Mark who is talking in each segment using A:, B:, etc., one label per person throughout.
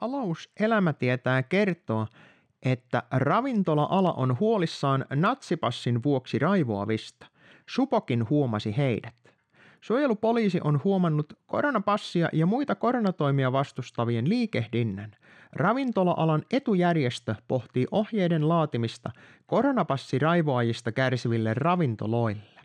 A: Talouselämä tietää kertoa, että ravintola-ala on huolissaan natsipassin vuoksi raivoavista. Supokin huomasi heidät. Suojelupoliisi on huomannut koronapassia ja muita koronatoimia vastustavien liikehdinnän. Ravintola-alan etujärjestö pohtii ohjeiden laatimista koronapassiraivoajista kärsiville ravintoloille.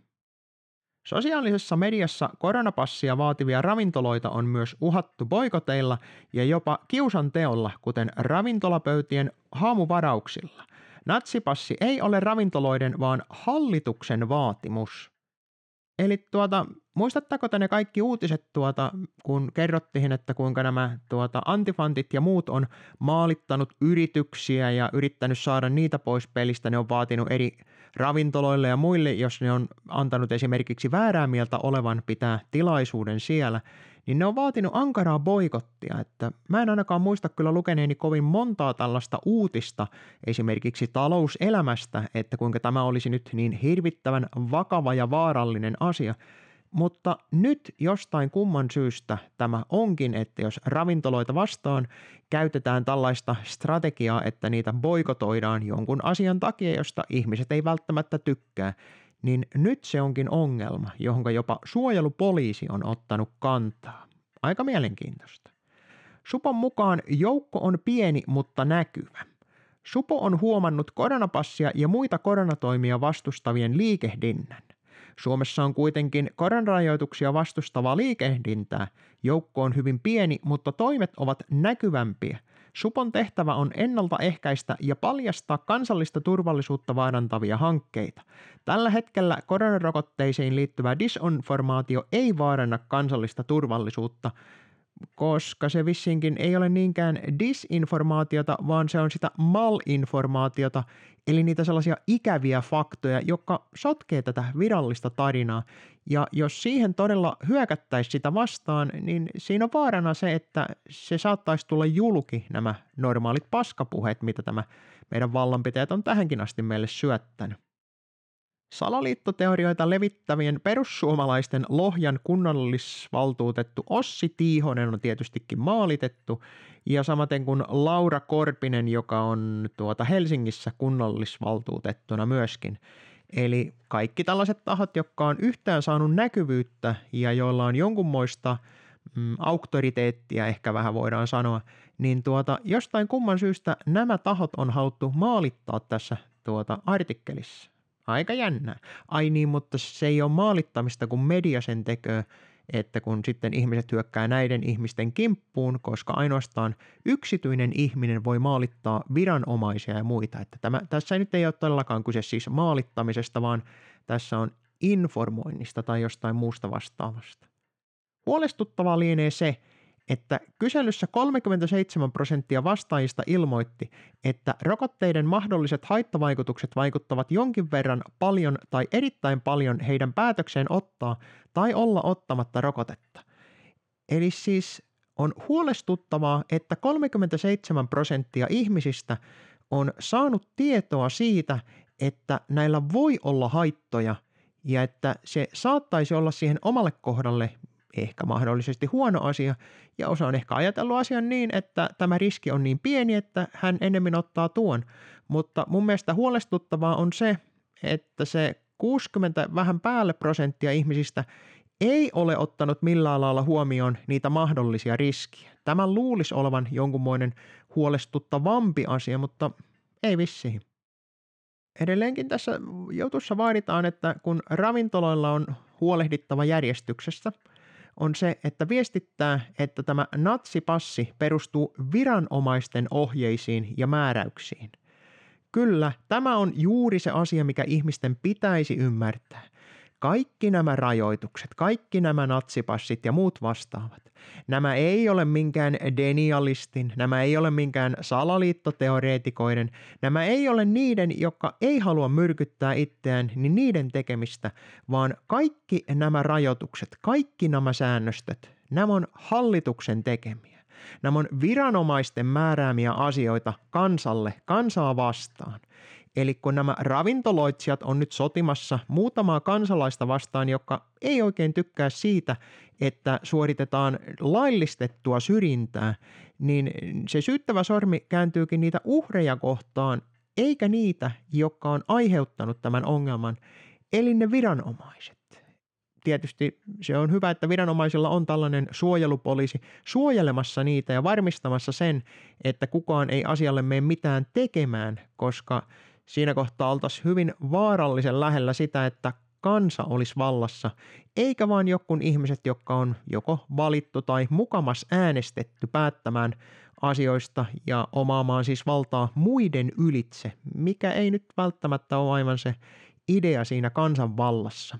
A: Sosiaalisessa mediassa koronapassia vaativia ravintoloita on myös uhattu boikoteilla ja jopa kiusanteolla, kuten ravintolapöytien haamuvarauksilla. Natsipassi ei ole ravintoloiden, vaan hallituksen vaatimus. Eli tuota, muistatteko te ne kaikki uutiset, tuota, kun kerrottiin, että kuinka nämä tuota, antifantit ja muut on maalittanut yrityksiä ja yrittänyt saada niitä pois pelistä. Ne on vaatinut eri ravintoloille ja muille, jos ne on antanut esimerkiksi väärää mieltä olevan pitää tilaisuuden siellä – niin ne on vaatinut ankaraa boikottia, että mä en ainakaan muista kyllä lukeneeni kovin montaa tällaista uutista esimerkiksi talouselämästä, että kuinka tämä olisi nyt niin hirvittävän vakava ja vaarallinen asia, mutta nyt jostain kumman syystä tämä onkin, että jos ravintoloita vastaan käytetään tällaista strategiaa, että niitä boikotoidaan jonkun asian takia, josta ihmiset ei välttämättä tykkää, niin nyt se onkin ongelma, johon jopa suojelupoliisi on ottanut kantaa. Aika mielenkiintoista. Supon mukaan joukko on pieni, mutta näkyvä. Supo on huomannut koronapassia ja muita koronatoimia vastustavien liikehdinnän. Suomessa on kuitenkin koronarajoituksia vastustavaa liikehdintää. Joukko on hyvin pieni, mutta toimet ovat näkyvämpiä – Supon tehtävä on ennaltaehkäistä ja paljastaa kansallista turvallisuutta vaarantavia hankkeita. Tällä hetkellä koronarokotteisiin liittyvä disinformaatio ei vaaranna kansallista turvallisuutta, koska se vissinkin ei ole niinkään disinformaatiota, vaan se on sitä malinformaatiota, eli niitä sellaisia ikäviä faktoja, jotka sotkee tätä virallista tarinaa. Ja jos siihen todella hyökättäisiin sitä vastaan, niin siinä on vaarana se, että se saattaisi tulla julki nämä normaalit paskapuheet, mitä tämä meidän vallanpitäjät on tähänkin asti meille syöttänyt. Salaliittoteorioita levittävien perussuomalaisten Lohjan kunnallisvaltuutettu Ossi Tiihonen on tietystikin maalitettu, ja samaten kuin Laura Korpinen, joka on tuota Helsingissä kunnallisvaltuutettuna myöskin. Eli kaikki tällaiset tahot, jotka on yhtään saanut näkyvyyttä ja joilla on jonkunmoista mm, auktoriteettia, ehkä vähän voidaan sanoa, niin tuota, jostain kumman syystä nämä tahot on haluttu maalittaa tässä tuota artikkelissa. Aika jännää. Ai niin, mutta se ei ole maalittamista, kun media sen tekee, että kun sitten ihmiset hyökkää näiden ihmisten kimppuun, koska ainoastaan yksityinen ihminen voi maalittaa viranomaisia ja muita. Että tämä, tässä ei nyt ei ole todellakaan kyse siis maalittamisesta, vaan tässä on informoinnista tai jostain muusta vastaavasta. Huolestuttavaa lienee se, että kyselyssä 37 prosenttia vastaajista ilmoitti, että rokotteiden mahdolliset haittavaikutukset vaikuttavat jonkin verran paljon tai erittäin paljon heidän päätökseen ottaa tai olla ottamatta rokotetta. Eli siis on huolestuttavaa, että 37 prosenttia ihmisistä on saanut tietoa siitä, että näillä voi olla haittoja ja että se saattaisi olla siihen omalle kohdalle ehkä mahdollisesti huono asia, ja osa on ehkä ajatellut asian niin, että tämä riski on niin pieni, että hän enemmän ottaa tuon. Mutta mun mielestä huolestuttavaa on se, että se 60 vähän päälle prosenttia ihmisistä ei ole ottanut millään lailla huomioon niitä mahdollisia riskiä. Tämä luulisi olevan jonkunmoinen huolestuttavampi asia, mutta ei vissiin. Edelleenkin tässä jutussa vaaditaan, että kun ravintoloilla on huolehdittava järjestyksestä – on se, että viestittää, että tämä natsipassi perustuu viranomaisten ohjeisiin ja määräyksiin. Kyllä, tämä on juuri se asia, mikä ihmisten pitäisi ymmärtää. Kaikki nämä rajoitukset, kaikki nämä natsipassit ja muut vastaavat, nämä ei ole minkään denialistin, nämä ei ole minkään salaliittoteoreetikoiden, nämä ei ole niiden, jotka ei halua myrkyttää itseään, niin niiden tekemistä, vaan kaikki nämä rajoitukset, kaikki nämä säännöstöt, nämä on hallituksen tekemiä. Nämä on viranomaisten määräämiä asioita kansalle, kansaa vastaan. Eli kun nämä ravintoloitsijat on nyt sotimassa muutamaa kansalaista vastaan, joka ei oikein tykkää siitä, että suoritetaan laillistettua syrjintää, niin se syyttävä sormi kääntyykin niitä uhreja kohtaan, eikä niitä, jotka on aiheuttanut tämän ongelman, eli ne viranomaiset. Tietysti se on hyvä, että viranomaisilla on tällainen suojelupoliisi suojelemassa niitä ja varmistamassa sen, että kukaan ei asialle mene mitään tekemään, koska siinä kohtaa oltaisiin hyvin vaarallisen lähellä sitä, että kansa olisi vallassa, eikä vain jokun ihmiset, jotka on joko valittu tai mukamas äänestetty päättämään asioista ja omaamaan siis valtaa muiden ylitse, mikä ei nyt välttämättä ole aivan se idea siinä kansanvallassa.